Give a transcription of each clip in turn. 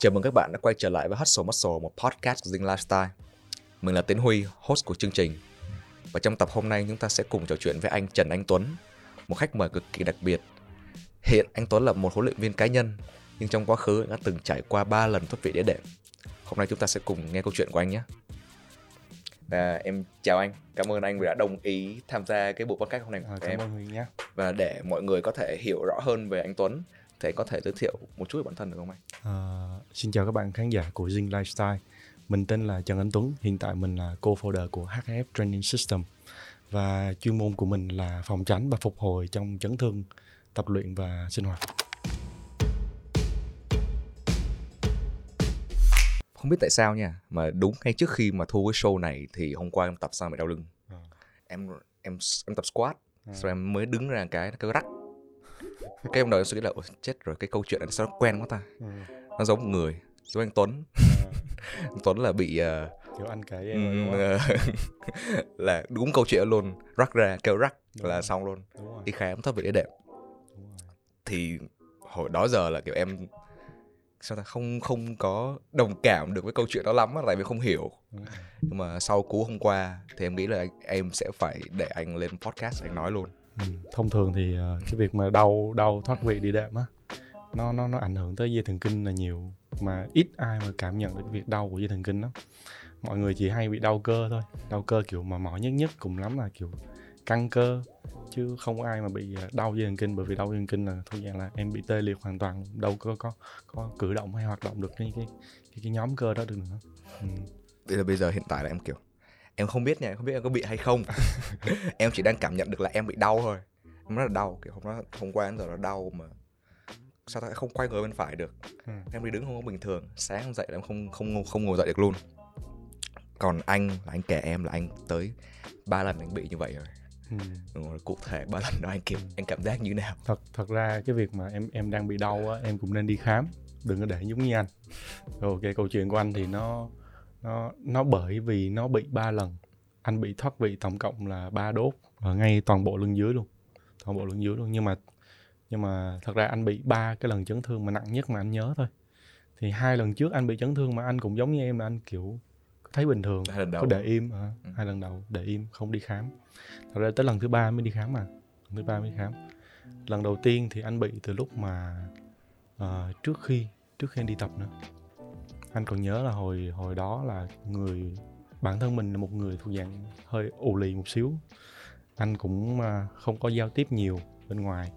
Chào mừng các bạn đã quay trở lại với Hustle Muscle, một podcast của Zing Lifestyle. Mình là Tiến Huy, host của chương trình. Và trong tập hôm nay chúng ta sẽ cùng trò chuyện với anh Trần Anh Tuấn, một khách mời cực kỳ đặc biệt. Hiện anh Tuấn là một huấn luyện viên cá nhân, nhưng trong quá khứ đã từng trải qua 3 lần thoát vị đĩa đệm. Hôm nay chúng ta sẽ cùng nghe câu chuyện của anh nhé. Và em chào anh, cảm ơn anh vì đã đồng ý tham gia cái buổi podcast hôm nay À, của cảm em. ơn Huy nhé. Và để mọi người có thể hiểu rõ hơn về anh Tuấn, anh có thể giới thiệu một chút về bản thân được không anh? À, xin chào các bạn khán giả của Zing Lifestyle. Mình tên là Trần Anh Tuấn, hiện tại mình là co-founder của HF Training System và chuyên môn của mình là phòng tránh và phục hồi trong chấn thương, tập luyện và sinh hoạt. không biết tại sao nha mà đúng ngay trước khi mà thu cái show này thì hôm qua em tập xong bị đau lưng À. em em em tập squat À. rồi em mới đứng ra cái cái rắc cái em đầu em suy nghĩ là "Ôi, chết rồi cái câu chuyện này sao nó quen quá ta Ừ. nó giống một người giống anh Tuấn anh Tuấn là bị ờ, Kiểu kể với em rồi, ừm, không? ờ, là đúng câu chuyện luôn rắc ra kêu rắc Đúng là rồi. xong luôn rồi. đi khám thoát vị đĩa đệm rồi. thì hồi đó giờ là kiểu em sao ta không không có đồng cảm được với câu chuyện đó lắm tại vì không hiểu Đúng rồi. nhưng mà sau cú hôm qua thì em nghĩ là em sẽ phải để anh lên podcast anh nói luôn Ừ. Thông thường thì ờ, cái việc mà đau đau thoát vị đi đệm á nó nó nó ảnh hưởng tới dây thần kinh là nhiều mà ít ai mà cảm nhận được việc đau của dây thần kinh lắm mọi người chỉ hay bị đau cơ thôi đau cơ kiểu mà mỏi nhất nhất cùng lắm là kiểu căng cơ chứ không có ai mà bị ờ, đau dây thần kinh bởi vì đau dây thần kinh là thuộc dạng là em bị tê liệt hoàn toàn đâu có có có cử động hay hoạt động được cái cái cái, cái nhóm cơ đó được nữa ừ. Bây bây giờ hiện tại là em kiểu em không biết nha, không biết em có bị hay không. em chỉ đang cảm nhận được là em bị đau thôi. Em rất là đau, kiểu hôm đó hôm qua đến giờ là đau mà sao ta lại không quay người bên phải được. Ừ. Em đi đứng không có bình thường, sáng hôm dậy là em không không không ngồi dậy được luôn. Còn anh là anh kể em là anh tới ba lần anh bị như vậy rồi. Ừ. Rồi cụ thể ba lần đó anh kiểu anh cảm giác như thế nào? thật thật ra cái việc mà em em đang bị đau á em cũng nên đi khám đừng có để giống như anh rồi cái câu chuyện của anh thì nó nó nó bởi vì nó bị ba lần. Anh bị thoát vị tổng cộng là ba đốt ở ngay toàn bộ lưng dưới luôn toàn bộ lưng dưới luôn. Nhưng mà nhưng mà thật ra anh bị ba cái lần chấn thương mà nặng nhất mà anh nhớ thôi. Thì hai lần trước anh bị chấn thương mà anh cũng giống như em là anh kiểu thấy bình thường Hai lần đầu. có để im à, Ừ. hai lần đầu để im không đi khám. Thật ra tới lần thứ ba mới đi khám mà lần thứ ba mới đi khám. Lần đầu tiên thì anh bị từ lúc mà ờ, trước khi trước khi anh đi tập nữa anh còn nhớ là hồi hồi đó là người bản thân mình là một người thuộc dạng hơi ù lì một xíu. Anh cũng à, không có giao tiếp nhiều bên ngoài.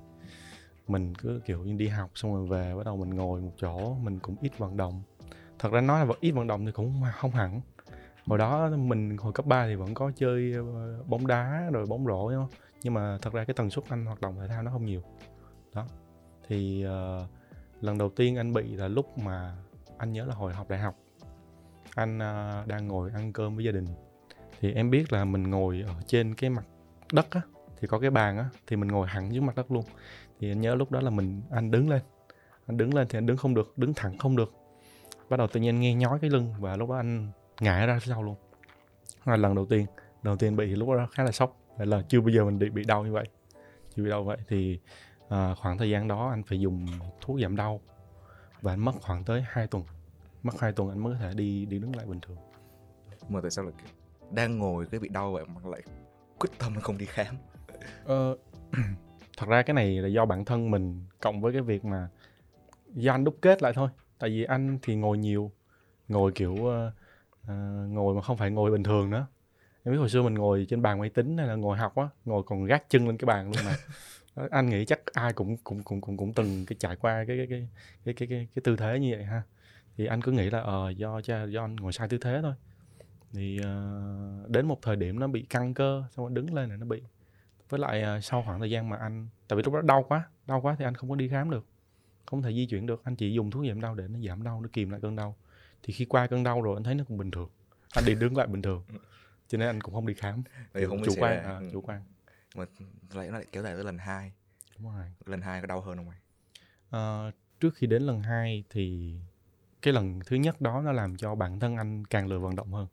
Mình cứ kiểu như đi học xong rồi về bắt đầu mình ngồi một chỗ mình cũng ít vận động. Thật ra nói là ít vận động thì cũng không hẳn. Hồi đó mình hồi cấp 3 thì vẫn có chơi ờ, bóng đá rồi bóng rổ đúng không? nhưng mà thật ra cái tần suất anh hoạt động thể thao nó không nhiều. Đó. Thì uh, lần đầu tiên anh bị là lúc mà anh nhớ là hồi học đại học anh à, đang ngồi ăn cơm với gia đình. Thì em biết là mình ngồi ở trên cái mặt đất á thì có cái bàn á thì mình ngồi hẳn dưới mặt đất luôn. Thì anh nhớ lúc đó là mình anh đứng lên anh đứng lên thì anh đứng không được đứng thẳng không được. Bắt đầu tự nhiên nghe nhói cái lưng và lúc đó anh ngã ra phía sau luôn. Là lần đầu tiên đầu tiên bị thì lúc đó khá là sốc Vậy là chưa bao giờ mình bị bị đau như vậy chưa bị đau vậy. Thì à, khoảng thời gian đó anh phải dùng thuốc giảm đau và anh mất khoảng tới 2 tuần. Mất 2 tuần anh mới có thể đi đi đứng lại bình thường. Mà tại sao lại kiểu đang ngồi cái bị đau vậy mà lại quyết tâm không đi khám? Ờ, thật ra cái này là do bản thân mình cộng với cái việc mà do anh đúc kết lại thôi. Tại vì anh thì ngồi nhiều ngồi kiểu ờ, ờ, ngồi mà không phải ngồi bình thường nữa. Em biết hồi xưa mình ngồi trên bàn máy tính hay là ngồi học á ngồi còn gác chân lên cái bàn luôn mà anh nghĩ chắc ai cũng cũng cũng cũng cũng từng cái trải qua cái cái cái cái cái cái, cái tư thế như vậy ha. Thì anh cứ nghĩ là ờ do cha do anh ngồi sai tư thế thôi. Thì ờ, đến một thời điểm nó bị căng cơ xong rồi đứng lên là nó bị. Với lại à, sau khoảng thời gian mà anh tại vì lúc đó đau quá đau quá thì anh không có đi khám được không thể di chuyển được. Anh chỉ dùng thuốc giảm đau để nó giảm đau nó kìm lại cơn đau. Thì khi qua cơn đau rồi anh thấy nó cũng bình thường anh đi đứng lại bình thường. Cho nên anh cũng không đi khám. Vậy không biết chủ quan à, Ừ. chủ quan mà lại nó lại kéo dài tới lần hai. Đúng rồi. Lần hai có đau hơn không mày? Ờ, trước khi đến lần hai thì cái lần thứ nhất đó nó làm cho bản thân anh càng lười vận động hơn.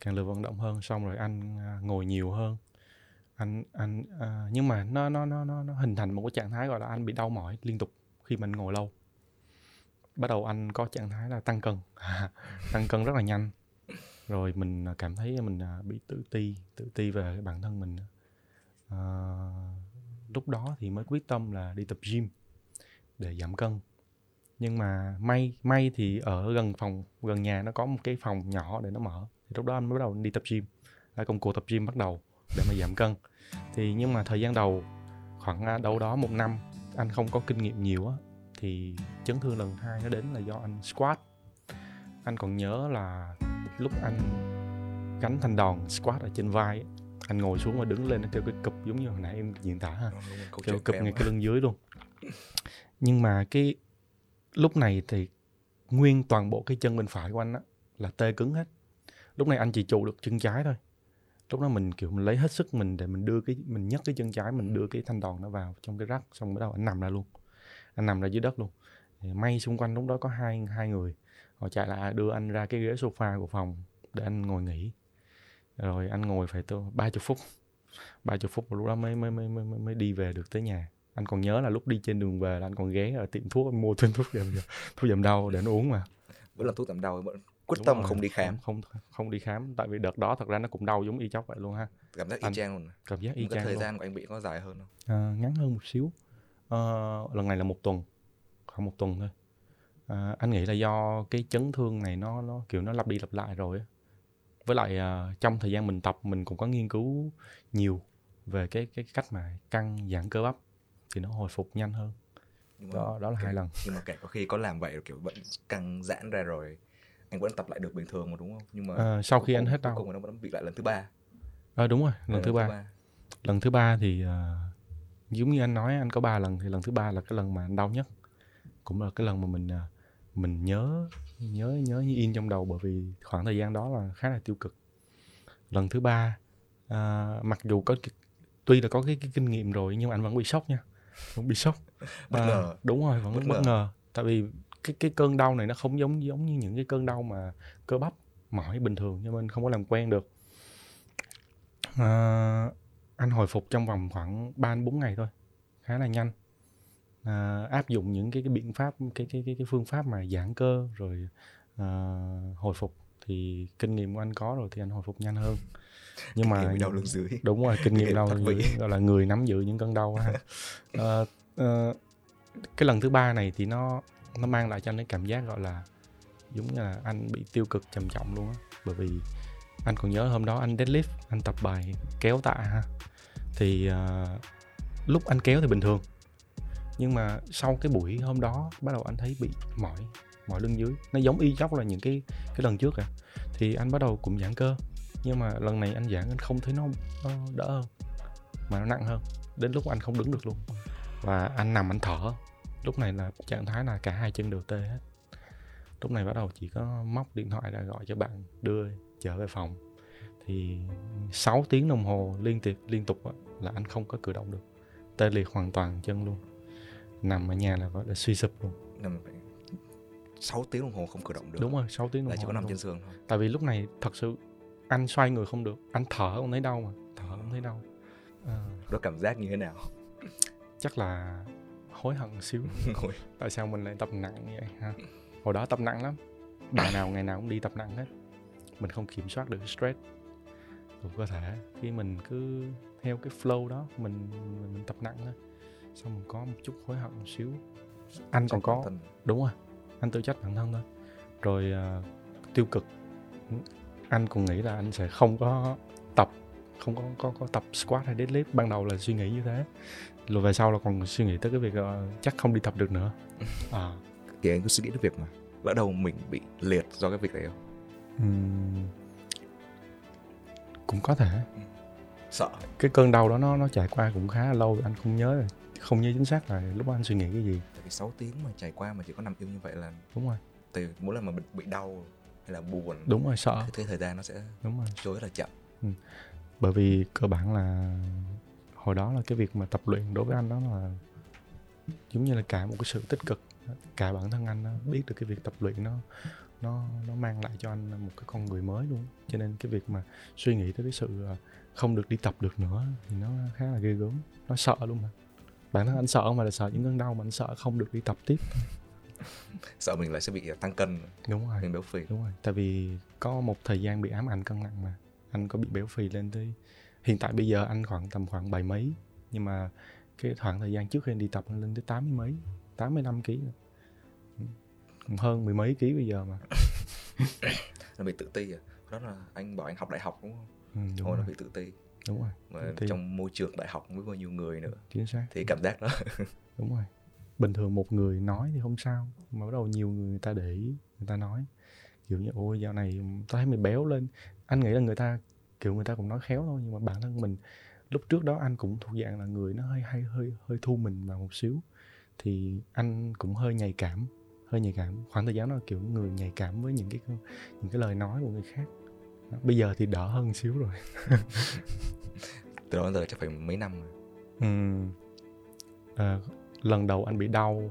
Càng lười vận động hơn xong rồi anh à, ngồi nhiều hơn. Anh anh à, nhưng mà nó nó nó nó nó hình thành một cái trạng thái gọi là anh bị đau mỏi liên tục khi mình ngồi lâu. Bắt đầu anh có trạng thái là tăng cân. Tăng cân rất là nhanh. Rồi mình à, cảm thấy mình à, bị tự ti tự ti về bản thân mình à, lúc đó thì mới quyết tâm là đi tập gym để giảm cân. Nhưng mà may may thì ở gần phòng gần nhà nó có một cái phòng nhỏ để nó mở. Thì lúc đó anh mới bắt đầu đi tập gym. Là công cuộc tập gym bắt đầu để mà giảm cân. Thì nhưng mà thời gian đầu khoảng à, đâu đó một năm anh không có kinh nghiệm nhiều á thì chấn thương lần hai nó đến là do anh squat. Anh còn nhớ là lúc anh gánh thanh đòn squat ở trên vai anh ngồi xuống và đứng lên nó kêu cái cụp giống như hồi nãy em diễn tả ha. Kêu cụp ngay cái lưng dưới luôn. Nhưng mà cái lúc này thì nguyên toàn bộ cái chân bên phải của anh á là tê cứng hết. Lúc này anh chỉ trụ được chân trái thôi. Lúc đó mình kiểu mình lấy hết sức mình để mình đưa cái mình nhấc cái chân trái mình đưa cái thanh đòn nó vào trong cái rắc xong bắt đầu anh nằm ra luôn. Anh nằm ra dưới đất luôn. Thì may xung quanh lúc đó có hai hai người. Họ chạy lại đưa anh ra cái ghế sofa của phòng để anh ngồi nghỉ rồi anh ngồi phải tới ba chục phút. Ba chục phút lúc đó mới mới, mới mới mới đi về được tới nhà. Anh còn nhớ là lúc đi trên đường về là anh còn ghé ở tiệm thuốc mua thêm thuốc giảm thuốc giảm đau để anh uống mà. Vẫn là thuốc giảm đau vẫn quyết Đúng tâm rồi. không đi khám. không, không đi khám. Tại vì đợt đó thật ra nó cũng đau giống y chóc vậy luôn ha. Cảm giác y anh, chang luôn cảm giác y chang thời luôn. gian của anh bị có dài hơn không? À, ngắn hơn một xíu. À, lần này là một tuần khoảng một tuần thôi. À, anh nghĩ là do cái chấn thương này nó nó kiểu nó lặp đi lặp lại rồi với lại uh, trong thời gian mình tập mình cũng có nghiên cứu nhiều về cái cái cách mà căng giãn cơ bắp thì nó hồi phục nhanh hơn. Nhưng đó đó là cái, hai lần. nhưng mà kể có khi có làm vậy kiểu vẫn căng giãn ra rồi anh vẫn tập lại được bình thường mà đúng không? Nhưng mà à, sau khi anh hết đau. cùng nó vẫn bị lại lần thứ ba. À, đúng rồi lần, lần thứ, ba. thứ ba. Lần thứ ba thì uh, giống như anh nói anh có ba lần thì lần thứ ba là cái lần mà anh đau nhất. Cũng là cái lần mà mình uh, mình nhớ nhớ nhớ như in trong đầu bởi vì khoảng thời gian đó là khá là tiêu cực. Lần thứ ba uh, mặc dù có tuy là có cái, cái kinh nghiệm rồi nhưng mà anh vẫn bị sốc nha. Vẫn bị sốc. Bất ngờ. đúng rồi vẫn bất, bất ngờ. ngờ. Tại vì cái cái cơn đau này nó không giống giống như những cái cơn đau mà cơ bắp mỏi bình thường cho nên không có làm quen được. À, anh hồi phục trong vòng khoảng ba bốn ngày thôi. Khá là nhanh à, áp dụng những cái cái biện pháp cái cái cái, cái phương pháp mà giãn cơ rồi à, hồi phục thì kinh nghiệm của anh có rồi thì anh hồi phục nhanh hơn. Nhưng mà đau lưng dưới. đúng rồi kinh nghiệm đau lưng dưới gọi là người nắm giữ những cơn đau ha. À, à, cái lần thứ ba này thì nó nó mang lại cho anh cái cảm giác gọi là giống như là anh bị tiêu cực trầm trọng luôn á. Bởi vì anh còn nhớ hôm đó anh deadlift anh tập bài kéo tạ ha. Thì uh, lúc anh kéo thì bình thường nhưng mà sau cái buổi hôm đó, bắt đầu anh thấy bị mỏi mỏi lưng dưới. Nó giống y chóc là những cái cái lần trước à. Thì anh bắt đầu cũng giãn cơ. Nhưng mà lần này anh giãn, anh không thấy nó nó đỡ hơn, mà nó nặng hơn. Đến lúc anh không đứng được luôn. Và anh nằm, anh thở. Lúc này là trạng thái là cả hai chân đều tê hết. Lúc này bắt đầu chỉ có móc điện thoại ra gọi cho bạn đưa trở về phòng. Thì 6 tiếng đồng hồ liên tiếp liên tục là anh không có cử động được. Tê liệt hoàn toàn chân luôn nằm ở nhà là gọi là suy sụp luôn. Nằm phải 6 tiếng đồng hồ không cử động được. Đúng rồi 6 tiếng đồng là hồ chỉ có nằm trên giường thôi. Tại vì lúc này thật sự anh xoay người không được anh thở không thấy đau mà. Thở. Không thấy đau. À. đó cảm giác như thế nào? Chắc là hối hận xíu. Tại sao mình lại tập nặng như vậy ha? Hồi đó tập nặng lắm. Bạn nào ngày nào cũng đi tập nặng hết. Mình không kiểm soát được stress của cơ thể. Khi mình cứ theo cái flow đó mình mình, mình tập nặng thôi xong mình có một chút hối hận một xíu. Anh còn có. đúng rồi. Anh tự trách bản thân thôi. Rồi uh, tiêu cực. Anh cũng nghĩ là anh sẽ không có tập không có có, có tập squat hay deadlift. Ban đầu là suy nghĩ như thế. Rồi về sau là còn suy nghĩ tới cái việc uh, chắc không đi tập được nữa. À. Thì anh cứ suy nghĩ tới việc mà lỡ đầu mình bị liệt do cái việc đấy không? Uhm, cũng có thể. Ừ. sợ. Cái cơn đau đó nó nó trải qua cũng khá là lâu anh không nhớ rồi không nhớ chính xác là lúc đó anh suy nghĩ cái gì. Tại vì 6 tiếng mà trải qua mà chỉ có nằm im như vậy là đúng rồi. từ mỗi lần mà bị, bị đau hay là buồn đúng rồi sợ. cái, thời gian nó sẽ đúng rồi. trôi rất là chậm. Ừ. bởi vì cơ bản là hồi đó là cái việc mà tập luyện đối với anh đó là giống như là cả một cái sự tích cực. Cả bản thân anh biết được cái việc tập luyện nó nó nó mang lại cho anh một cái con người mới luôn. Cho nên cái việc mà suy nghĩ tới cái sự à, không được đi tập được nữa thì nó khá là ghê gớm. Nó sợ luôn mà bản thân anh sợ mà là sợ những cơn đau mà anh sợ không được đi tập tiếp. Sợ mình lại sẽ bị tăng cân. Đúng rồi. Mình béo phì. Đúng rồi. Tại vì có một thời gian bị ám ảnh cân nặng mà. Anh có bị béo phì lên tới hiện tại bây giờ anh khoảng tầm khoảng bảy mấy. Nhưng mà cái khoảng thời gian trước khi anh đi tập anh lên tới tám mươi mấy tám mươi lăm ký hơn mười mấy ký bây giờ mà. Nó bị tự ti à. Đó là anh bảo anh học đại học đúng không? Ừ, đúng Ôi, rồi. nó bị tự ti đúng rồi mà ti. trong môi trường đại học với bao nhiêu người nữa. Chính xác. Thì cảm giác đó. Đúng rồi. Bình thường một người nói thì không sao mà bắt đầu nhiều người, người ta để ý người ta nói. Kiểu như ôi dạo này tao thấy mày béo lên. Anh nghĩ là người ta kiểu người ta cũng nói khéo thôi nhưng mà bản thân mình lúc trước đó anh cũng thuộc dạng là người nó hơi hay hơi hơi thu mình vào một xíu. Thì anh cũng hơi nhạy cảm hơi nhạy cảm. Khoảng thời gian đó kiểu người nhạy cảm với những cái những cái lời nói của người khác. Bây giờ thì đỡ hơn xíu rồi. Từ đó đến giờ chắc phải mấy năm rồi. ừ. à, lần đầu anh bị đau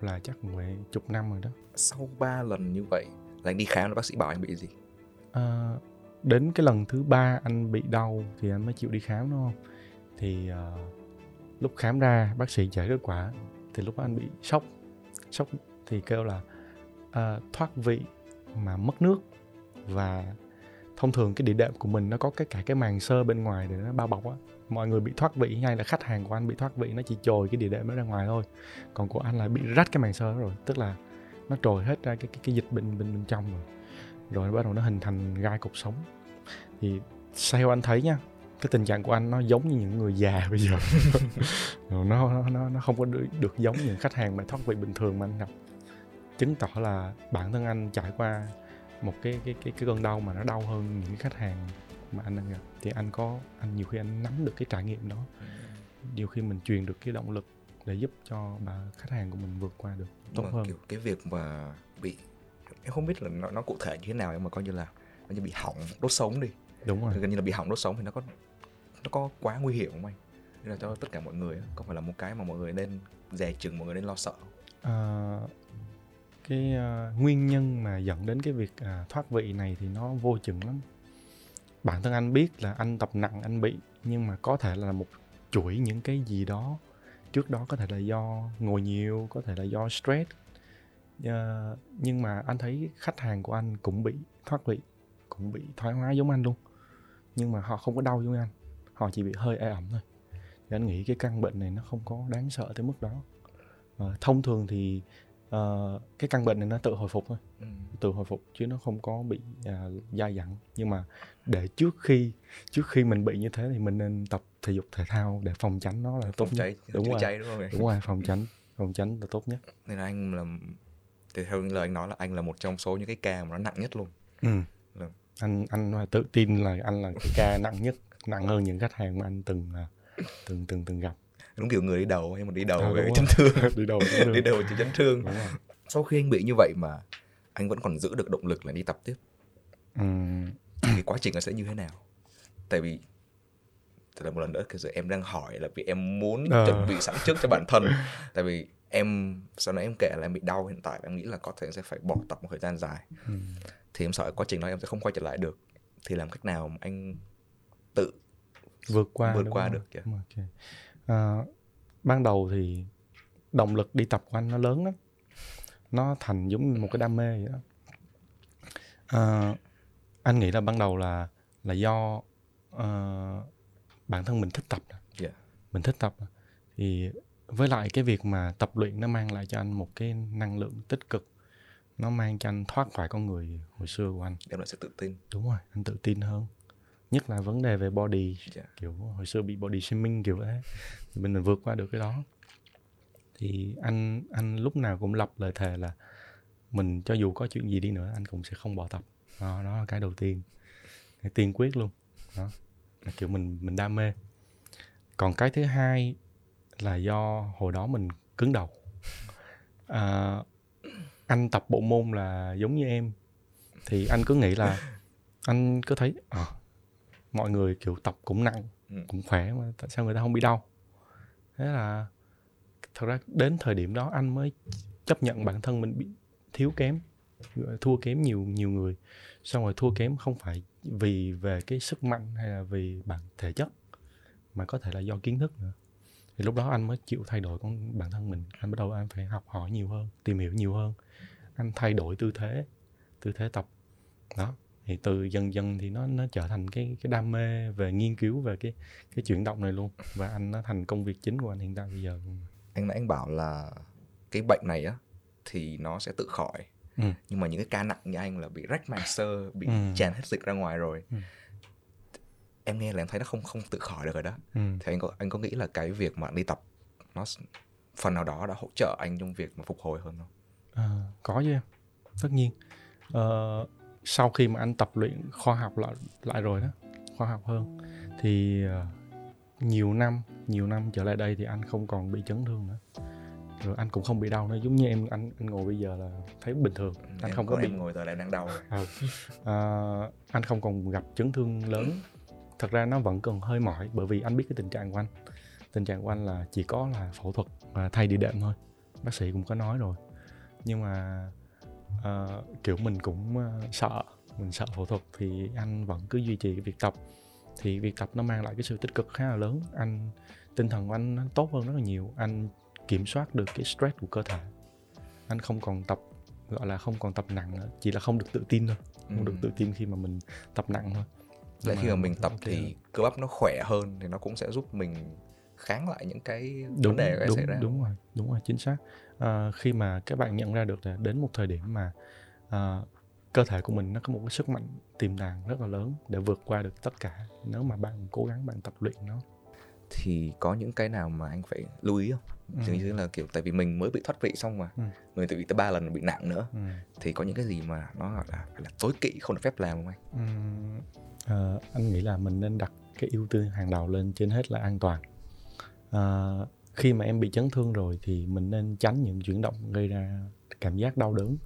là chắc phải chục năm rồi đó. Sau 3 lần như vậy là anh đi khám là bác sĩ bảo anh bị gì? À, đến cái lần thứ ba anh bị đau thì anh mới chịu đi khám đúng không? Thì uh, lúc khám ra bác sĩ trả kết quả thì lúc đó anh bị sốc. Sốc thì kêu là uh, thoát vị mà mất nước và thông thường cái địa đệm của mình nó có cái cả cái màng sơ bên ngoài để nó bao bọc á. Mọi người bị thoát vị hay là khách hàng của anh bị thoát vị nó chỉ trồi cái địa đệm nó ra ngoài thôi. Còn của anh là bị rách cái màng sơ đó rồi tức là nó trồi hết ra cái cái, cái dịch bên bên bên trong rồi. Rồi bắt đầu nó hình thành gai cột sống. Thì sao anh thấy nha cái tình trạng của anh nó giống như những người già bây giờ. Nó, nó nó nó không có được, được giống những khách hàng mà thoát vị bình thường mà anh gặp. Chứng tỏ là bản thân anh trải qua một cái cái cái cái cơn đau mà nó đau hơn những khách hàng mà anh đang gặp. Thì anh có anh nhiều khi anh nắm được cái trải nghiệm đó. Nhiều khi mình truyền được cái động lực để giúp cho bà khách hàng của mình vượt qua được tốt mà hơn. kiểu cái việc mà bị em không biết là nó, nó cụ thể như thế nào nhưng mà coi như là nó như bị hỏng đốt sống đi. Đúng rồi. Gần như là bị hỏng đốt sống thì nó có nó có quá nguy hiểm không anh? Nên là cho tất cả mọi người có phải là một cái mà mọi người nên dè chừng mọi người nên lo sợ à, cái uh, nguyên nhân mà dẫn đến cái việc uh, thoát vị này thì nó vô chừng lắm. Bản thân anh biết là anh tập nặng anh bị nhưng mà có thể là một chuỗi những cái gì đó trước đó có thể là do ngồi nhiều có thể là do stress. Uh, nhưng mà anh thấy khách hàng của anh cũng bị thoát vị cũng bị thoái hóa giống anh luôn. Nhưng mà họ không có đau giống anh họ chỉ bị hơi e ẩm thôi. Thì anh nghĩ cái căn bệnh này nó không có đáng sợ tới mức đó. Uh, thông thường thì uh, cái căn bệnh này nó tự hồi phục thôi. Ừ. tự hồi phục chứ nó không có bị uh, dai dẳng. Nhưng mà để trước khi trước khi mình bị như thế thì mình nên tập thể dục thể thao để phòng tránh nó là tốt phòng nhất. đúng rồi. cháy đúng không đúng rồi phòng tránh phòng tránh là tốt nhất. Nên là anh là thì theo lời anh nói là anh là một trong số những cái ca mà nó nặng nhất luôn. Ừ. Vâng. anh anh tự tin là anh là cái ca nặng nhất nặng hơn những khách hàng mà anh từng uh, từng từng từng gặp đúng kiểu người đi đầu nhưng mà đi đầu À, về đúng chấn thương. Đi đầu đi đầu chỉ chấn thương. Sau khi anh bị như vậy mà anh vẫn còn giữ được động lực là đi tập tiếp. Ừm, thì quá trình nó sẽ như thế nào? Tại vì thật là một lần nữa cái giờ em đang hỏi là vì em muốn Ờ. chuẩn bị sẵn trước cho bản thân. Tại vì em sau nãy em kể là em bị đau hiện tại em nghĩ là có thể sẽ phải bỏ tập một thời gian dài. Ừm. thì em sợ quá trình đó em sẽ không quay trở lại được. Thì làm cách nào mà anh tự vượt qua vượt qua không? được kìa. Đúng rồi, ok. À, ban đầu thì động lực đi tập của anh nó lớn lắm. Nó thành giống như một cái đam mê vậy đó. À, anh nghĩ là ban đầu là là do ờ, bản thân mình thích tập nè. Dạ. mình thích tập thì với lại cái việc mà tập luyện nó mang lại cho anh một cái năng lượng tích cực. Nó mang cho anh thoát khỏi con người hồi xưa của anh. Đem lại sự tự tin. Đúng rồi anh tự tin hơn nhất là vấn đề về body Dạ. kiểu hồi xưa bị body shaming kiểu thế thì mình vượt qua được cái đó. Thì anh anh lúc nào cũng lập lời thề là mình cho dù có chuyện gì đi nữa anh cũng sẽ không bỏ tập. Đó, đó là cái đầu tiên. Cái tiên quyết luôn. Đó là kiểu mình mình đam mê. Còn cái thứ hai là do hồi đó mình cứng đầu. À, anh tập bộ môn là giống như em. Thì anh cứ nghĩ là anh cứ thấy à, mọi người kiểu tập cũng nặng Ừ. cũng khỏe mà tại sao người ta không bị đau? Thế là thật ra đến thời điểm đó anh mới chấp nhận bản thân mình bị thiếu kém thua kém nhiều nhiều người. Xong rồi thua kém không phải vì về cái sức mạnh hay là vì bản thể chất mà có thể là do kiến thức nữa. Thì lúc đó anh mới chịu thay đổi con bản thân mình. Anh bắt đầu anh phải học hỏi nhiều hơn tìm hiểu nhiều hơn. Anh thay đổi tư thế tư thế tập. Đó thì từ dần dần thì nó nó trở thành cái cái đam mê về nghiên cứu về cái cái chuyển động này luôn và anh nó thành công việc chính của anh hiện tại bây giờ luôn anh nãy anh bảo là cái bệnh này á thì nó sẽ tự khỏi ừ. nhưng mà những cái ca nặng như anh là bị rách màng sơ bị Ừ. tràn hết dịch ra ngoài rồi Ừ. em nghe là em thấy nó không không tự khỏi được rồi đó Ừ. thì anh có anh có nghĩ là cái việc mà đi tập nó phần nào đó đã hỗ trợ anh trong việc mà phục hồi hơn không À, có chứ em tất nhiên Ờ, sau khi mà anh tập luyện khoa học lại lại rồi đó khoa học hơn thì ờ, nhiều năm nhiều năm trở lại đây thì anh không còn bị chấn thương nữa rồi anh cũng không bị đau nữa giống như em anh anh ngồi bây giờ là thấy bình thường anh em không có bị ngồi giờ lại đang đau. Ừ. À, anh không còn gặp chấn thương lớn thật ra nó vẫn còn hơi mỏi bởi vì anh biết cái tình trạng của anh tình trạng của anh là chỉ có là phẫu thuật và thay địa đệm thôi bác sĩ cũng có nói rồi nhưng mà à, kiểu mình cũng à, sợ mình sợ phẫu thuật thì anh vẫn cứ duy trì cái việc tập. Thì việc tập nó mang lại cái sự tích cực khá là lớn. Anh tinh thần của anh nó tốt hơn rất là nhiều. Anh kiểm soát được cái stress của cơ thể. Anh không còn tập gọi là không còn tập nặng nữa chỉ là không được tự tin thôi không được Ừ. tự tin khi mà mình tập nặng thôi. Lại khi mà mình tập thì cơ bắp nó khỏe hơn thì nó cũng sẽ giúp mình kháng lại những cái đúng vấn đề đúng xảy ra. đúng rồi đúng rồi chính xác. À, khi mà các bạn nhận ra được là đến một thời điểm mà à, cơ thể của mình nó có một cái sức mạnh tiềm tàng rất là lớn để vượt qua được tất cả nếu mà bạn cố gắng bạn tập luyện nó. Thì có những cái nào mà anh phải lưu ý không? Ừ. Giống như là kiểu tại vì mình mới bị thoát vị xong mà Ừ. người tự bị tới ba lần bị nặng nữa. Ừ. thì có những cái gì mà nó gọi là phải là tối kỵ không được phép làm không anh? Ừm, ờ, anh nghĩ là mình nên đặt cái ưu tiên hàng đầu lên trên hết là an toàn Ờ, khi mà em bị chấn thương rồi thì mình nên tránh những chuyển động gây ra cảm giác đau đớn.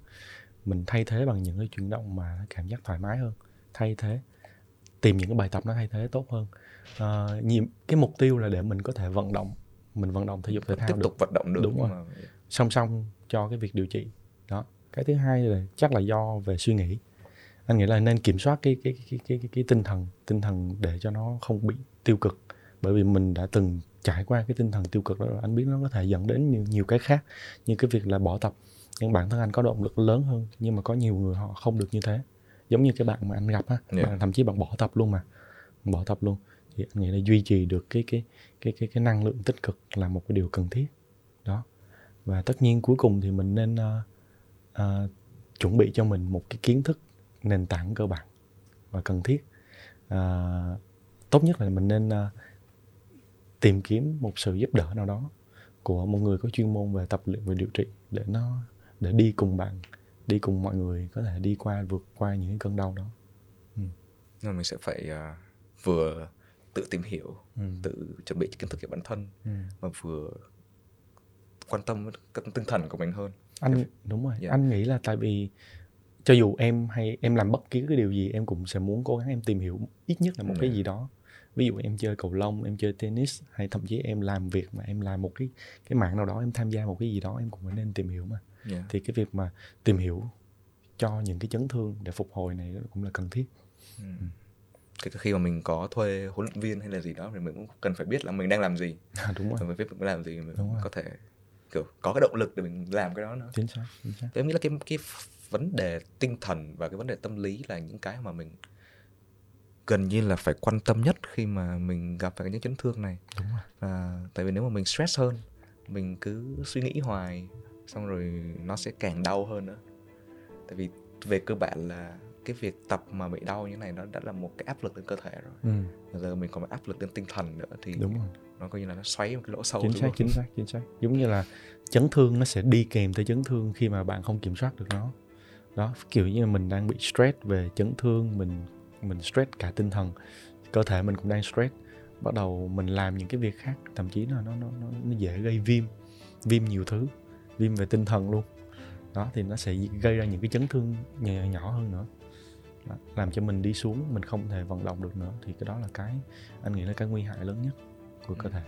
Mình thay thế bằng những cái chuyển động mà cảm giác thoải mái hơn thay thế tìm những cái bài tập nó thay thế tốt hơn. Ờ, nhiệm cái mục tiêu là để mình có thể vận động mình vận động thể dục thể thao tiếp được. tục vận động được Đúng rồi. mà song song cho cái việc điều trị. Đó cái thứ hai là chắc là do về suy nghĩ. Anh nghĩ là nên kiểm soát cái cái cái cái cái, cái tinh thần tinh thần để cho nó không bị tiêu cực. Bởi vì mình đã từng trải qua cái tinh thần tiêu cực đó rồi anh biết nó có thể dẫn đến nhiều, nhiều cái khác như cái việc là bỏ tập. Nhưng bản thân anh có động lực lớn hơn nhưng mà có nhiều người họ không được như thế. Giống như cái bạn mà anh gặp á Yeah. bạn thậm chí bạn bỏ tập luôn mà bỏ tập luôn. Thì anh nghĩ là duy trì được cái cái cái cái cái năng lượng tích cực là một cái điều cần thiết. Đó. Và tất nhiên cuối cùng thì mình nên ờ, ờ, chuẩn bị cho mình một cái kiến thức nền tảng cơ bản và cần thiết. Ờ, tốt nhất là mình nên ờ, tìm kiếm một sự giúp đỡ nào đó của một người có chuyên môn về tập luyện và điều trị để nó để đi cùng bạn đi cùng mọi người có thể đi qua vượt qua những cái cơn đau đó nhưng mà mình sẽ phải à, vừa tự tìm hiểu ừ. tự chuẩn bị kiến thức cho bản thân Ừ. mà vừa quan tâm cái tinh thần của mình hơn anh đúng rồi Dạ. anh nghĩ là tại vì cho dù em hay em làm bất kỳ cái điều gì em cũng sẽ muốn cố gắng em tìm hiểu ít nhất là một cái Dạ. gì đó ví dụ em chơi cầu lông em chơi tennis hay thậm chí em làm việc mà em làm một cái cái mạng nào đó em tham gia một cái gì đó em cũng phải nên tìm hiểu mà. Yeah. thì cái việc mà tìm hiểu cho những cái chấn thương để phục hồi này cũng là cần thiết. Kể cả khi mà mình có thuê huấn luyện viên hay là gì đó thì mình cũng cần phải biết là mình đang làm gì. À, đúng rồi. Mình biết mình làm gì mình Đúng rồi. có thể kiểu có cái động lực để mình làm cái đó nữa. Chính xác chính xác. Thế em nghĩ là cái cái vấn đề tinh thần và cái vấn đề tâm lý là những cái mà mình gần như là phải quan tâm nhất khi mà mình gặp phải những chấn thương này. Đúng rồi. À, tại vì nếu mà mình stress hơn mình cứ suy nghĩ hoài xong rồi nó sẽ càng đau hơn nữa. Tại vì về cơ bản là cái việc tập mà bị đau như này nó đã là một cái áp lực lên cơ thể rồi. Ừ, giờ mình còn phải áp lực lên tinh thần nữa thì đúng rồi. nó coi như là nó xoáy một cái lỗ sâu chính xác chính xác chính xác. Giống như là chấn thương nó sẽ đi kèm tới chấn thương khi mà bạn không kiểm soát được nó. Đó kiểu như là mình đang bị stress về chấn thương mình mình stress cả tinh thần cơ thể mình cũng đang stress bắt đầu mình làm những cái việc khác thậm chí là nó nó nó, nó dễ gây viêm viêm nhiều thứ viêm về tinh thần luôn đó thì nó sẽ gây ra những cái chấn thương nhỏ, nhỏ hơn nữa đó, làm cho mình đi xuống mình không thể vận động được nữa thì cái đó là cái anh nghĩ là cái nguy hại lớn nhất của cơ thể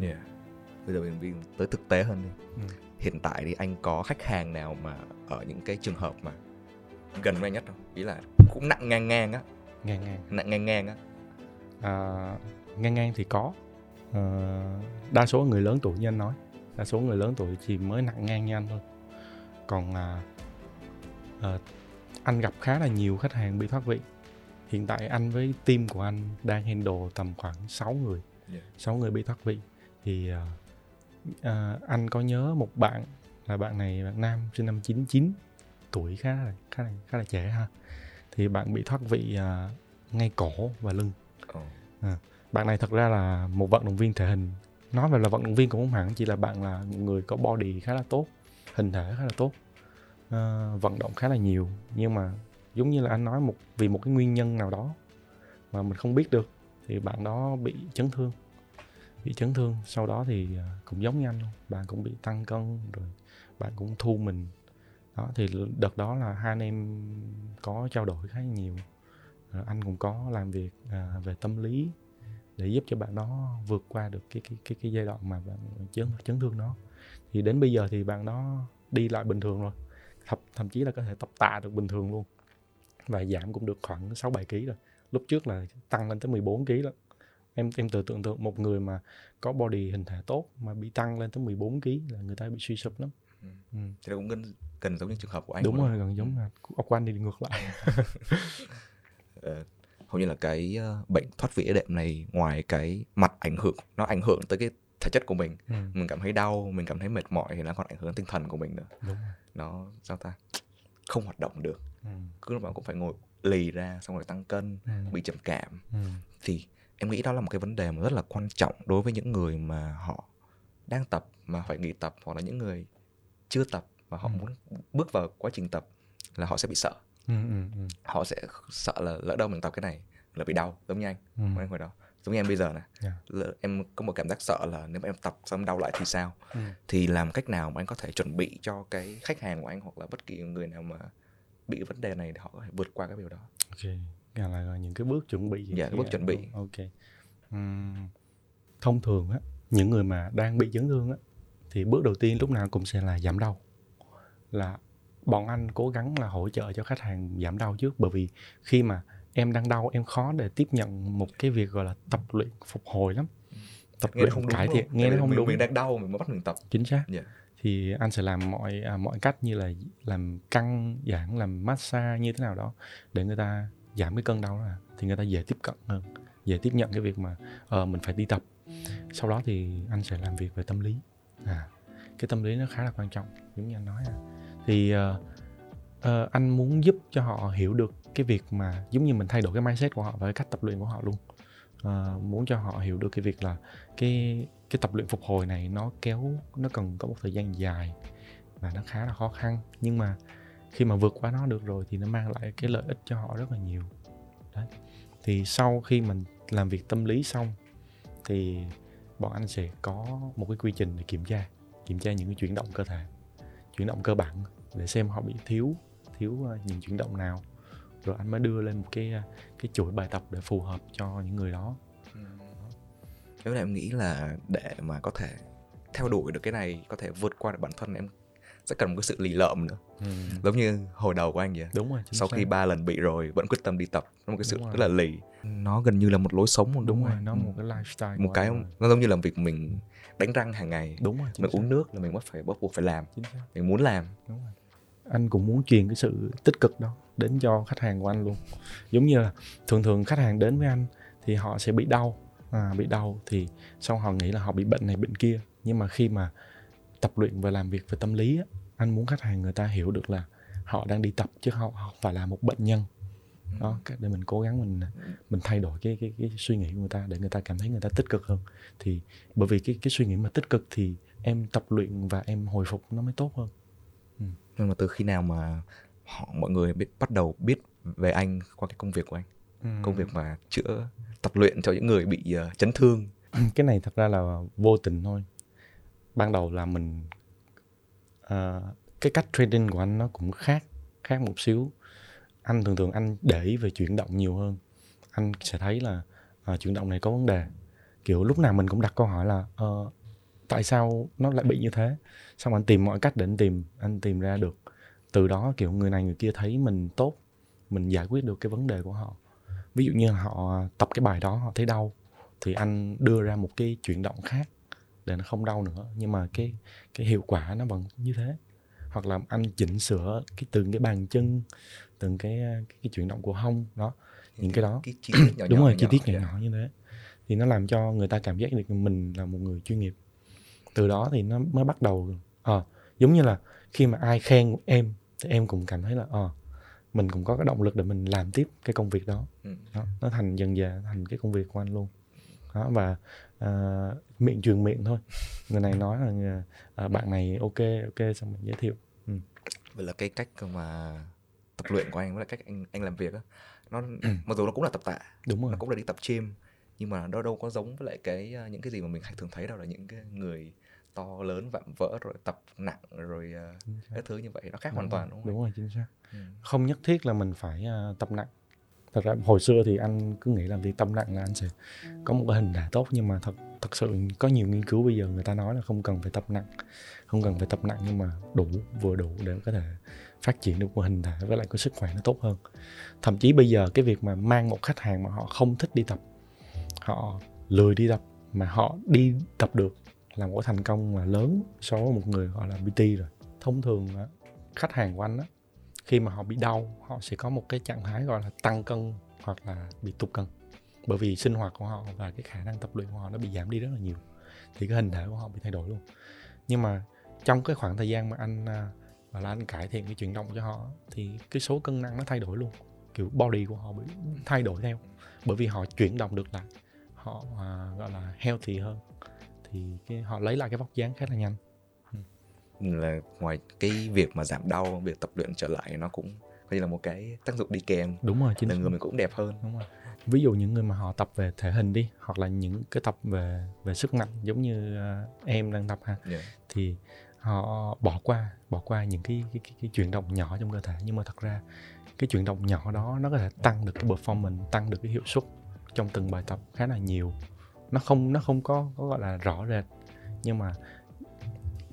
Yeah. Bây giờ mình đi tới thực tế hơn đi. Ừ. Hiện tại thì anh có khách hàng nào mà ở những cái trường hợp mà gần với nhất không? Ý là cũng nặng ngang ngang á, ngang ngang. Nặng ngang ngang á. à, ngang ngang thì có. Uh, đa số người lớn tuổi như anh nói. Đa số người lớn tuổi chỉ mới nặng ngang như anh thôi. Còn uh, uh, anh gặp khá là nhiều khách hàng bị thoát vị. Hiện tại anh với team của anh đang handle tầm khoảng 6 người. Yeah. 6 người bị thoát vị. Thì uh, uh, anh có nhớ một bạn là bạn này bạn nam sinh năm 99 tuổi khá là khá là khá là trẻ ha thì bạn bị thoát vị uh, ngay cổ và lưng. Oh. à, bạn này thật ra là một vận động viên thể hình. Nói về là vận động viên cũng không hẳn chỉ là bạn là người có body khá là tốt hình thể khá là tốt uh, vận động khá là nhiều. Nhưng mà giống như là anh nói một vì một cái nguyên nhân nào đó mà mình không biết được thì bạn đó bị chấn thương. Bị chấn thương sau đó thì ờ, cũng giống như anh luôn bạn cũng bị tăng cân rồi bạn cũng thu mình đó thì đợt đó là hai anh em có trao đổi khá nhiều rồi anh cũng có làm việc à, về tâm lý để giúp cho bạn đó vượt qua được cái cái cái cái giai đoạn mà bạn chấn chấn thương nó thì đến bây giờ thì bạn đó đi lại bình thường rồi thậm, thậm chí là có thể tập tạ được bình thường luôn và giảm cũng được khoảng 6 7 kg rồi. Lúc trước là tăng lên tới 14 kg lắm Em em tự tưởng tượng một người mà có body hình thể tốt mà bị tăng lên tới 14 kg là người ta bị suy sụp lắm. Ừ. Ừ. Thế cũng gần, gần giống như trường hợp của anh. Đúng rồi, gần giống là của anh đi ngược lại. ờ, hầu như là cái uh, bệnh thoát vị đệm này ngoài cái mặt ảnh hưởng nó ảnh hưởng tới cái thể chất của mình ừ. mình cảm thấy đau mình cảm thấy mệt mỏi thì nó còn ảnh hưởng tinh thần của mình nữa Đúng rồi. nó sao ta không hoạt động được ừ. cứ lúc nào cũng phải ngồi lì ra xong rồi tăng cân ừ. bị trầm cảm ừ. thì em nghĩ đó là một cái vấn đề mà rất là quan trọng đối với những người mà họ đang tập mà phải nghỉ tập hoặc là những người chưa tập và họ ừ. muốn bước vào quá trình tập là họ sẽ bị sợ ừ, ừ, ừ. họ sẽ sợ là lỡ đâu mình tập cái này là bị đau giống như anh ừ. anh hồi đó giống như em bây giờ này yeah. Dạ. em có một cảm giác sợ là nếu mà em tập xong đau lại thì sao ừ. thì làm cách nào mà anh có thể chuẩn bị cho cái khách hàng của anh hoặc là bất kỳ người nào mà bị vấn đề này để họ có thể vượt qua cái điều đó ok là, là những cái bước chuẩn bị dạ cái bước chuẩn bị ok uhm, thông thường á những người mà đang bị chấn thương á thì bước đầu tiên lúc nào cũng sẽ là giảm đau. Là bọn anh cố gắng là hỗ trợ cho khách hàng giảm đau trước. Bởi vì khi mà em đang đau em khó để tiếp nhận một cái việc gọi là tập luyện phục hồi lắm. Tập nghe luyện không cải thiện nghe nó không mình, đúng. mình đang đau mình mới bắt mình tập. Chính xác. Yeah. Dạ. thì anh sẽ làm mọi à, mọi cách như là làm căng giãn làm massage như thế nào đó để người ta giảm cái cơn đau đó thì người ta dễ tiếp cận hơn dễ tiếp nhận cái việc mà uh, mình phải đi tập. Sau đó thì anh sẽ làm việc về tâm lý à cái tâm lý nó khá là quan trọng giống như anh nói à. thì uh, uh, anh muốn giúp cho họ hiểu được cái việc mà giống như mình thay đổi cái mindset của họ và cái cách tập luyện của họ luôn. Uh, muốn cho họ hiểu được cái việc là cái cái tập luyện phục hồi này nó kéo nó cần có một thời gian dài và nó khá là khó khăn. Nhưng mà khi mà vượt qua nó được rồi thì nó mang lại cái lợi ích cho họ rất là nhiều. Đấy. Thì sau khi mình làm việc tâm lý xong thì bọn anh sẽ có một cái quy trình để kiểm tra kiểm tra những cái chuyển động cơ thể, chuyển động cơ bản để xem họ bị thiếu thiếu ờ, những chuyển động nào. Rồi anh mới đưa lên một cái ờ, cái chuỗi bài tập để phù hợp cho những người đó. Nếu là em nghĩ là để mà có thể theo đuổi được cái này, có thể vượt qua được bản thân em sẽ cần một cái sự lì lợm nữa. Ừ. giống như hồi đầu của anh vậy. Đúng rồi sau xác. khi ba lần bị rồi vẫn quyết tâm đi tập. Nó một cái sự rất là lì. Nó gần như là một lối sống đúng, đúng rồi nó ừ. một cái lifestyle một cái nó giống như làm việc mình đánh răng hàng ngày. Đúng rồi mình uống nước là mình bắt phải bắt buộc phải làm. Mình muốn làm. Đúng rồi. Anh cũng muốn truyền cái sự tích cực đó đến cho khách hàng của anh luôn. Giống như là thường thường khách hàng đến với anh thì họ sẽ bị đau. À, bị đau thì xong họ nghĩ là họ bị bệnh này bệnh kia. Nhưng mà khi mà tập luyện và làm việc về tâm lý á, anh muốn khách hàng người ta hiểu được là họ đang đi tập chứ họ không phải là một bệnh nhân. Đó để mình cố gắng mình mình thay đổi cái cái cái suy nghĩ của người ta để người ta cảm thấy người ta tích cực hơn. Thì bởi vì cái cái suy nghĩ mà tích cực thì em tập luyện và em hồi phục nó mới tốt hơn. Ừ. nhưng mà từ khi nào mà họ mọi người biết bắt đầu biết về anh qua cái công việc của anh? Ừ. công việc mà chữa tập luyện cho những người bị uh, chấn thương. Cái này thật ra là vô tình thôi. Ban đầu là mình uh, cái cách trading của anh nó cũng khác khác một xíu. Anh thường thường anh để ý về chuyển động nhiều hơn. Anh sẽ thấy là uh, chuyển động này có vấn đề. Kiểu lúc nào mình cũng đặt câu hỏi là uh, tại sao nó lại bị như thế? Xong anh tìm mọi cách để anh tìm anh tìm ra được. Từ đó kiểu người này người kia thấy mình tốt mình giải quyết được cái vấn đề của họ. Ví dụ như họ tập cái bài đó họ thấy đau thì anh đưa ra một cái chuyển động khác để nó không đau nữa. Nhưng mà cái cái hiệu quả nó vẫn như thế. Hoặc là anh chỉnh sửa cái từng cái bàn chân từng cái cái, cái chuyển động của hông đó những cái đó. cái chi tiết nhỏ đúng nhỏ, rồi chi nhỏ, tiết nhỏ dạ. nhỏ như thế. Thì nó làm cho người ta cảm giác được mình là một người chuyên nghiệp. Từ đó thì nó mới bắt đầu ờ giống như là khi mà ai khen em thì em cũng cảm thấy là ờ mình cũng có cái động lực để mình làm tiếp cái công việc đó. Ừ. đó, nó thành dần dà thành cái công việc của anh luôn đó và à, miệng truyền miệng thôi. Người này nói là à, bạn này ok ok xong mình giới thiệu. Vậy là cái cách mà tập luyện của anh với lại cách anh anh làm việc á nó Ừ. mặc dù nó cũng là tập tạ đúng rồi. nó cũng là đi tập gym nhưng mà nó đâu có giống với lại cái uh, những cái gì mà mình hay thường thấy đâu là những cái người to lớn vạm vỡ rồi tập nặng rồi uh, các thứ như vậy nó khác Đúng hoàn rồi, toàn đúng không? đúng rồi chính xác. Ừ. không nhất thiết là mình phải à, tập nặng thật ra hồi xưa thì anh cứ nghĩ là việc tập nặng là anh sẽ có một cái hình thể tốt nhưng mà thật thật sự có nhiều nghiên cứu bây giờ người ta nói là không cần phải tập nặng không cần phải tập nặng nhưng mà đủ vừa đủ để có thể phát triển được một hình thể với lại có sức khỏe nó tốt hơn. Thậm chí bây giờ cái việc mà mang một khách hàng mà họ không thích đi tập họ lười đi tập mà họ đi tập được là một thành công mà lớn so với một người gọi là PT rồi. Thông thường khách hàng của anh á khi mà họ bị đau họ sẽ có một cái trạng thái gọi là tăng cân hoặc là bị tụt cân. Bởi vì sinh hoạt của họ và cái khả năng tập luyện của họ nó bị giảm đi rất là nhiều thì cái hình thể của họ bị thay đổi luôn. Nhưng mà trong cái khoảng thời gian mà anh và gọi là anh cải thiện cái chuyển động cho họ thì cái số cân nặng nó thay đổi luôn. Kiểu body của họ bị thay đổi theo bởi vì họ chuyển động được lại họ à, gọi là healthy hơn. Thì cái họ lấy lại cái vóc dáng khá là nhanh là ngoài cái việc mà giảm đau việc tập luyện trở lại nó cũng coi như là một cái tác dụng đi kèm. Đúng rồi chính là người mình cũng đẹp hơn. Đúng rồi. Ví dụ những người mà họ tập về thể hình đi hoặc là những cái tập về về sức mạnh giống như à, em đang tập ha yeah. thì họ bỏ qua bỏ qua những cái cái, cái, cái chuyển động nhỏ trong cơ thể. Nhưng mà thật ra cái chuyển động nhỏ đó nó có thể tăng được cái performance tăng được cái hiệu suất trong từng bài tập khá là nhiều. Nó không nó không có, có gọi là rõ rệt. Nhưng mà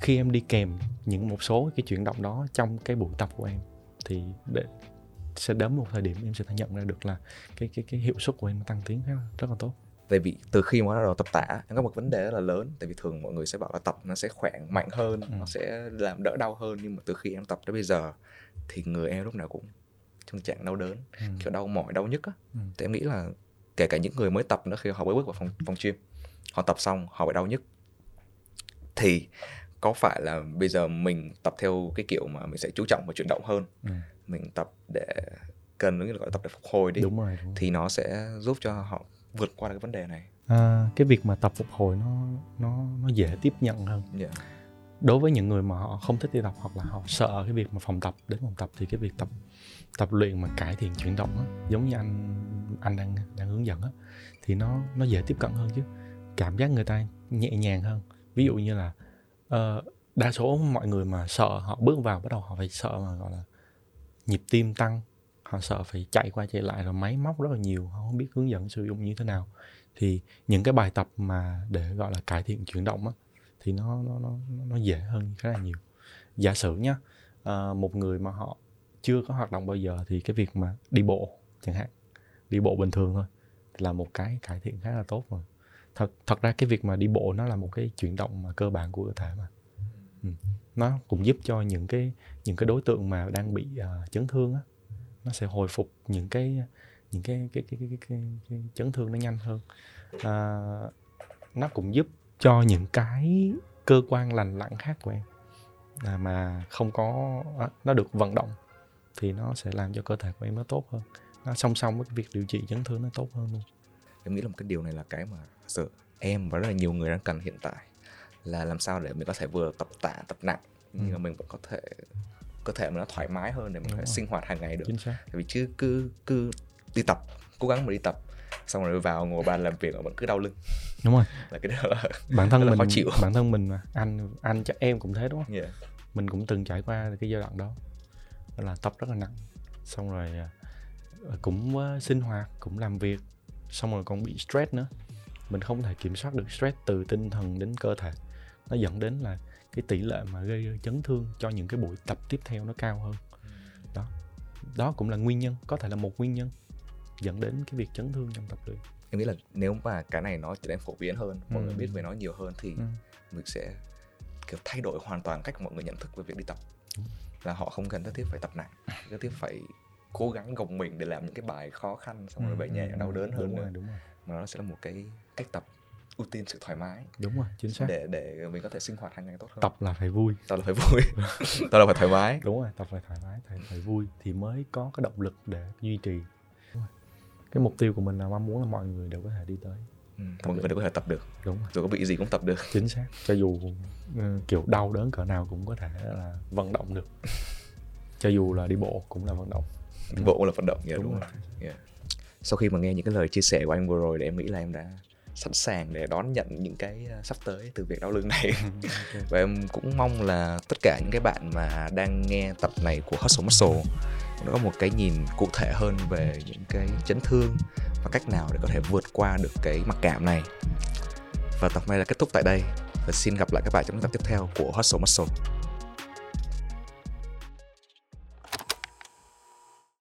khi em đi kèm những một số cái chuyển động đó trong cái buổi tập của em thì để sẽ đến một thời điểm em sẽ nhận ra được là cái cái cái hiệu suất của em tăng tiến rất là, rất là tốt tại vì từ khi mà bắt đầu tập tạ nó có một vấn đề rất là lớn tại vì thường mọi người sẽ bảo là tập nó sẽ khỏe mạnh hơn Ừ. nó sẽ làm đỡ đau hơn nhưng mà từ khi em tập tới bây giờ thì người em lúc nào cũng trong trạng đau đớn ừ. kiểu đau mỏi đau nhức á Ừ. thì em nghĩ là kể cả những người mới tập nữa khi họ mới bước vào phòng phòng gym họ tập xong họ bị đau nhức thì có phải là bây giờ mình tập theo cái kiểu mà mình sẽ chú trọng vào chuyển động hơn Ừ. mình tập để cần gọi là tập để phục hồi đi đúng rồi, đúng rồi. thì nó sẽ giúp cho họ vượt qua được cái vấn đề này À, cái việc mà tập phục hồi nó nó nó dễ tiếp nhận hơn yeah. đối với những người mà họ không thích đi tập hoặc là họ sợ cái việc mà phòng tập đến phòng tập thì cái việc tập tập luyện mà cải thiện chuyển động á giống như anh anh đang đang hướng dẫn á thì nó nó dễ tiếp cận hơn chứ cảm giác người ta nhẹ nhàng hơn ví dụ như là uh, đa số mọi người mà sợ họ bước vào bắt đầu họ phải sợ mà gọi là nhịp tim tăng. Họ sợ phải chạy qua chạy lại rồi máy móc rất là nhiều họ không biết hướng dẫn sử dụng như thế nào. Thì những cái bài tập mà để gọi là cải thiện chuyển động á thì nó nó nó nó dễ hơn khá là nhiều. Giả sử nhá à, một người mà họ chưa có hoạt động bao giờ thì cái việc mà đi bộ chẳng hạn đi bộ bình thường thôi là một cái cải thiện khá là tốt rồi thật thật ra cái việc mà đi bộ nó là một cái chuyển động mà cơ bản của cơ thể mà. Ừ. nó cũng giúp cho những cái những cái đối tượng mà đang bị uh, chấn thương á nó sẽ hồi phục những cái những cái cái cái cái, cái, cái, cái chấn thương nó nhanh hơn. À, nó cũng giúp cho những cái cơ quan lành lặn khác của em à, mà không có à, nó được vận động thì nó sẽ làm cho cơ thể của em nó tốt hơn. Nó song song với việc điều trị chấn thương nó tốt hơn luôn em nghĩ là một cái điều này là cái mà giờ em và rất là nhiều người đang cần hiện tại là làm sao để mình có thể vừa tập tạ tập nặng nhưng Ừ. mà mình vẫn có thể cơ thể mình nó thoải mái hơn để mình có thể sinh hoạt hàng ngày được. Chính xác. Tại vì chứ cứ cứ đi tập cố gắng mà đi tập xong rồi vào ngồi bàn làm việc mà vẫn cứ đau lưng. Đúng rồi. Là cái đó. Là bản thân là mình khó chịu. bản thân mình mà anh anh chắc em cũng thế đúng không? Yeah. mình cũng từng trải qua cái giai đoạn đó là tập rất là nặng xong rồi à, cũng ờ, sinh hoạt cũng làm việc xong rồi còn bị stress nữa. Mình không thể kiểm soát được stress từ tinh thần đến cơ thể. Nó dẫn đến là cái tỷ lệ mà gây chấn thương cho những cái buổi tập tiếp theo nó cao hơn. Đó. Đó cũng là nguyên nhân có thể là một nguyên nhân dẫn đến cái việc chấn thương trong tập luyện. Em nghĩ là nếu mà cái này nó trở nên phổ biến hơn mọi Ừ. người biết về nó nhiều hơn thì Ừ. mình sẽ kiểu thay đổi hoàn toàn cách mọi người nhận thức về việc đi tập. Là họ không cần thiết phải tập nặng nhất thiết phải cố gắng gồng mình để làm những cái bài khó khăn xong rồi Ừ, về nhà ừ, đau đớn hơn đúng nữa. rồi, đúng rồi. Mà nó sẽ là một cái cách tập ưu tiên sự thoải mái. Đúng rồi chính xác. Để để mình có thể sinh hoạt hàng ngày tốt hơn. Tập là phải vui. Tập là phải vui. Tập là phải thoải mái. Đúng rồi tập phải thoải mái phải, phải vui thì mới có cái động lực để duy trì. Cái mục tiêu của mình là mong muốn là mọi người đều có thể đi tới. Ừ, mọi người đều có thể tập được. Đúng rồi. Dù có bị gì cũng tập được. Chính xác. Cho dù ừ, kiểu đau đớn cỡ nào cũng có thể là vận động được. Cho dù là đi bộ cũng là vận động đi bộ là vận động yeah, Đúng đúng, rồi. rồi. Yeah. sau khi mà nghe những cái lời chia sẻ của anh vừa rồi thì em nghĩ là em đã sẵn sàng để đón nhận những cái uh, sắp tới từ việc đau lưng này. Và em cũng mong là tất cả những cái bạn mà đang nghe tập này của Hustle Muscle nó có một cái nhìn cụ thể hơn về những cái chấn thương và cách nào để có thể vượt qua được cái mặc cảm này. Và tập này là kết thúc tại đây và xin gặp lại các bạn trong những tập tiếp theo của Hustle Muscle